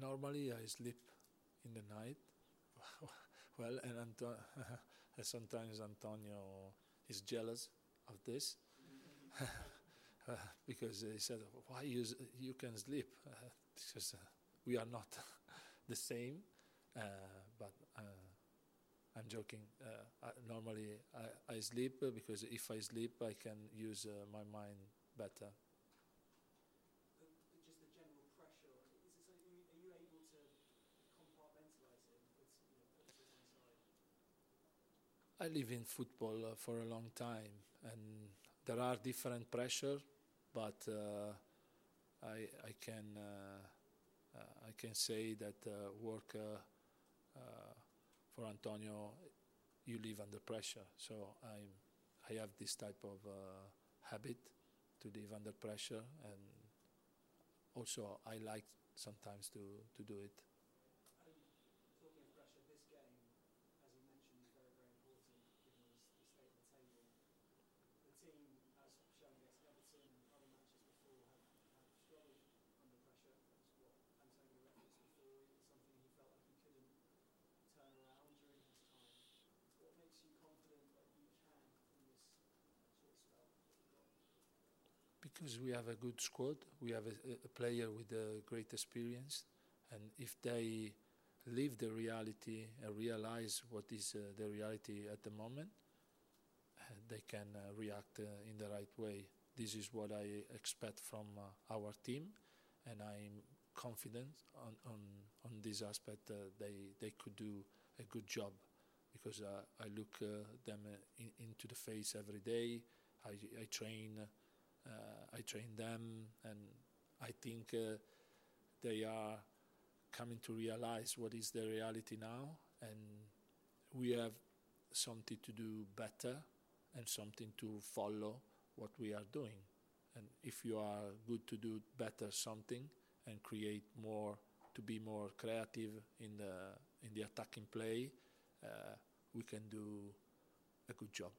Normally I sleep in the night. well, and Anto- sometimes Antonio is jealous of this because he said, "Why you you can sleep?" Uh, because uh, we are not the same. Uh, but uh, I'm joking. Uh, I, normally I, I sleep because if I sleep, I can use my mind better. I live in football uh, for a long time, and there are different pressure, but uh, I I can uh, uh I can say that uh, work uh, for Antonio, you live under pressure. So I I have this type of uh, habit to live under pressure, and also I like sometimes to to do it. We have a good squad, we have a, a player with a great experience, and if they live the reality and realize what is uh, the reality at the moment, uh, they can uh, react uh, in the right way. This is what I expect from uh, our team, and I'm confident on on, on this aspect. They they could do a good job because I look them in, into the face every day. I, I train I train them, and I think uh, they are coming to realize what is the reality now, and we have something to do better and something to follow what we are doing. And if you are good to do better something and create more, to be more creative in the in the attacking play, uh, we can do a good job.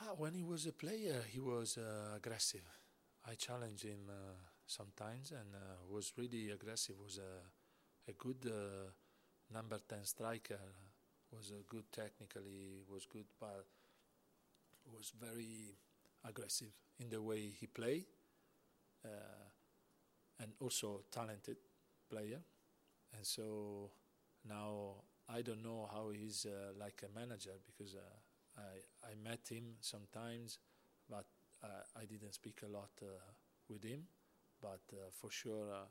Ah, when he was a player, he was uh, aggressive. I challenged him uh, sometimes and uh, was really aggressive. Was a a good uh, number ten striker. Was good technically. Was good, but was very aggressive in the way he played, uh, and also talented player. And so now I don't know how he's uh, like a manager because I, I met him sometimes, but uh, I didn't speak a lot uh, with him, but uh, for sure uh,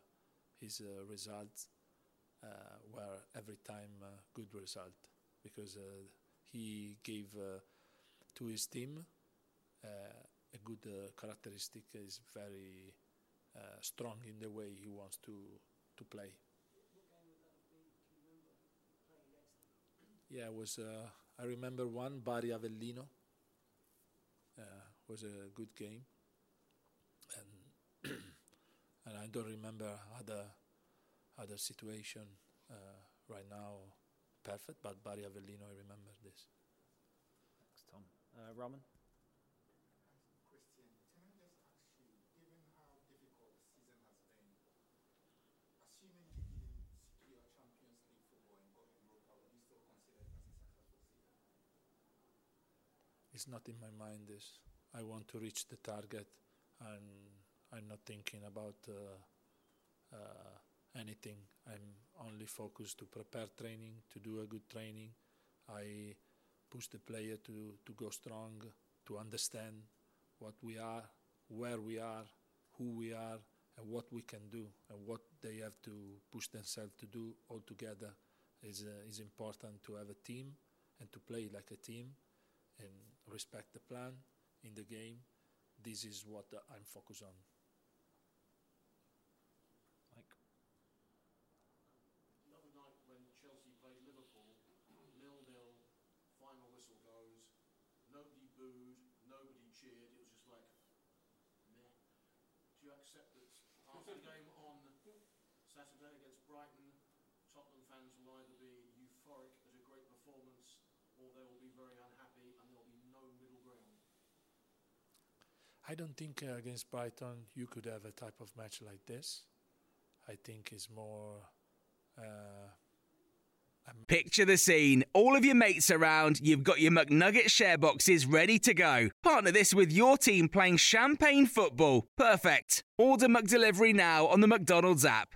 his uh, results uh, were every time uh, good result because he gave to his team a good characteristic. is very strong in the way he wants to to play. Yeah, was. Uh, I remember one Bari Avellino. Uh, was a good game, and and I don't remember other other situation uh, right now perfect, but Bari Avellino I remember this. Thanks, Tom. Uh, Roman. It's not in my mind this I want to reach the target. And I'm not thinking about uh, uh, anything. I'm only focused to prepare training to do a good training. I push the player to, to go strong to understand what we are where we are who we are and what we can do and what they have to push themselves to do all together is, uh, is important to have a team and to play like a team and respect the plan in the game. This is what uh, I'm focused on. Mike. Another night when Chelsea played Liverpool, nil-nil, final whistle goes, nobody booed, nobody cheered, it was just like, meh. Do you accept that after the game on Saturday against Brighton, Tottenham fans will either be euphoric at a great performance or they will be very unhappy and there'll be no middle ground. I don't think uh, against Brighton you could have a type of match like this. I think it's more. Uh, Picture the scene. All of your mates around, you've got your McNugget share boxes ready to go. Partner this with your team playing champagne football. Perfect. Order McDelivery now on the McDonald's app.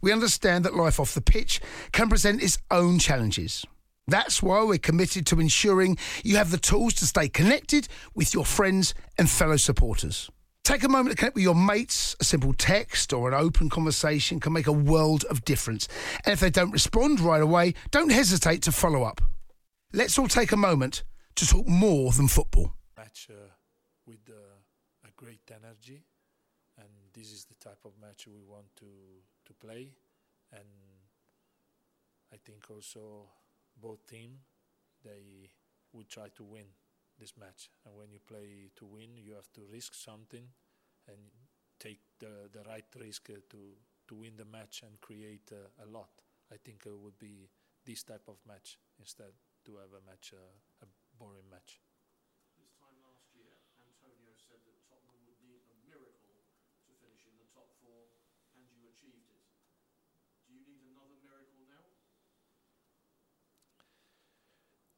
we understand that life off the pitch can present its own challenges. That's why we're committed to ensuring you have the tools to stay connected with your friends and fellow supporters. Take a moment to connect with your mates. A simple text or an open conversation can make a world of difference. And if they don't respond right away, don't hesitate to follow up. Let's all take a moment to talk more than football. Match uh, with uh, a great energy, and this is the type of match we want to to play, and I think also both team they would try to win this match. And when you play to win, you have to risk something and take the the right risk uh, to to win the match and create uh, a lot. I think it would be this type of match instead to have a match uh, a boring match. This time last year, Antonio said that Tottenham would need a miracle to finish in the top four, and you achieved it. You need another miracle now?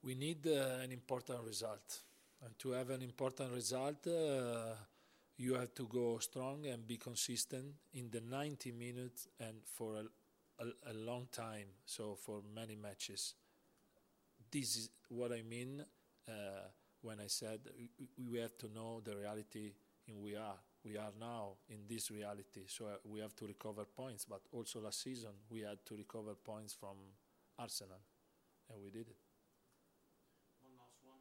We need uh, an important result. And to have an important result, uh, you have to go strong and be consistent in the 90 minutes and for a, a, a long time, so for many matches. This is what I mean uh, when I said we, we have to know the reality in we are. We are now in this reality, so uh, we have to recover points. But also last season, we had to recover points from Arsenal, and we did it. One last one.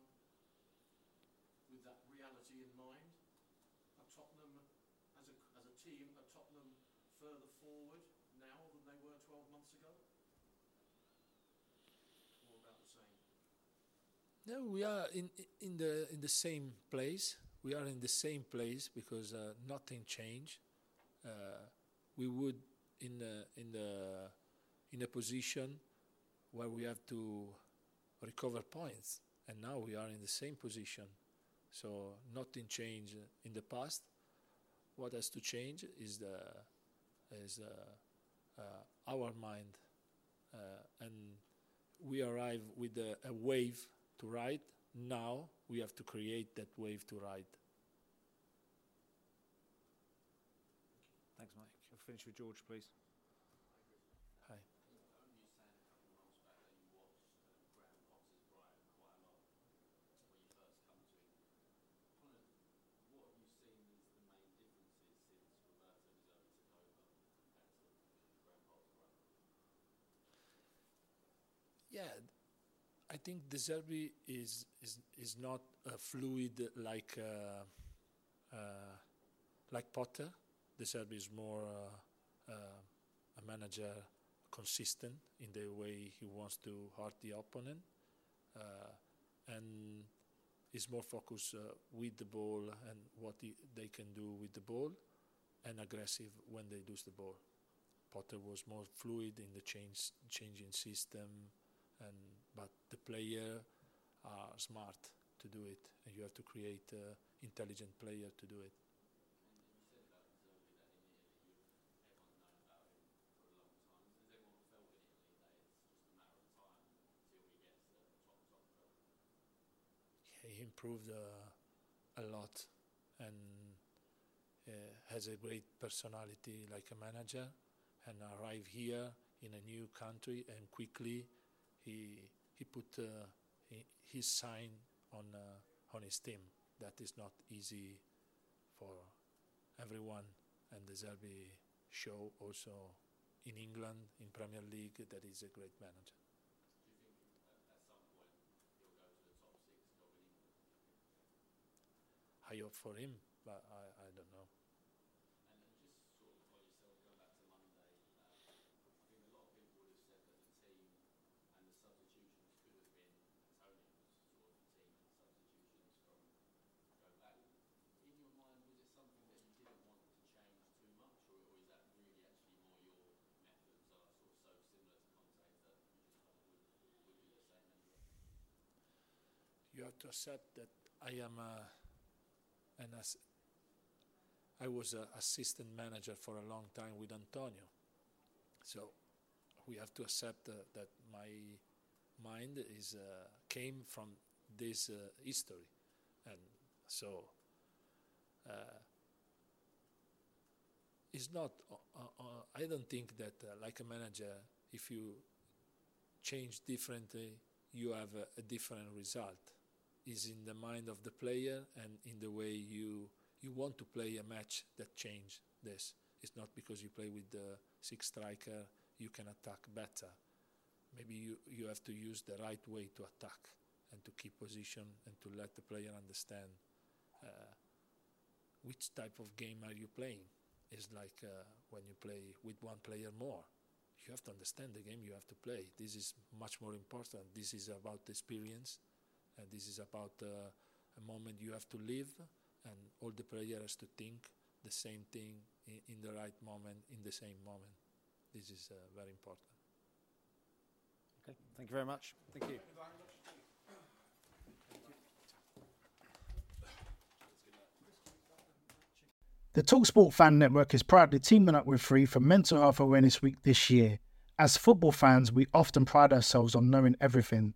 With that reality in mind, are Tottenham, as a, as a team, are Tottenham further forward now than they were 12 months ago? Or about the same? No, we are in in the in the same place. We are in the same place because uh, nothing changed. Uh, we would in the in the in a position where we have to recover points, and now we are in the same position. So nothing changed in the past. What has to change is the is uh, uh, our mind, uh, and we arrive with a, a wave to ride. Now we have to create that wave to ride. Thanks, Mike. We'll finish with George, please. Hi. Yeah, I think De Zerbi is is is not uh, fluid like uh, uh, like Potter. De Zerbi is more uh, uh, a manager consistent in the way he wants to hurt the opponent, and is more focused with the ball and what he, they can do with the ball, and aggressive when they lose the ball. Potter was more fluid in the change changing system, and but the player are smart to do it, and you have to create uh, intelligent player to do it. he improved uh, a lot and uh, has a great personality like a manager and arrived here in a new country and quickly he he put uh, hi- his sign on uh, on his team. That is not easy for everyone. And De Zerbi show also in England in Premier League that is a great manager. I hope for him, but I, I don't know. Have to accept that I am a, an ass- I was an assistant manager for a long time with Antonio. So we have to accept uh, that my mind is uh, came from this uh, history, and so uh, it's not. Uh, uh, I don't think that like a manager, if you change differently, you have a, a different result. Is in the mind of the player and in the way you you want to play a match that change this. It's not because you play with the six striker you can attack better. Maybe you, you have to use the right way to attack and to keep position and to let the player understand uh, which type of game are you playing. It's like uh, when you play with one player more. You have to understand the game you have to play. This is much more important. This is about experience, and this is about uh, a moment you have to live, and all the player has to think the same thing in, in the right moment, in the same moment. This is uh, very important. Okay, thank you very much. Thank you. The Talksport Fan Network is proudly teaming up with Three for Mental Health Awareness Week this year. As football fans, we often pride ourselves on knowing everything,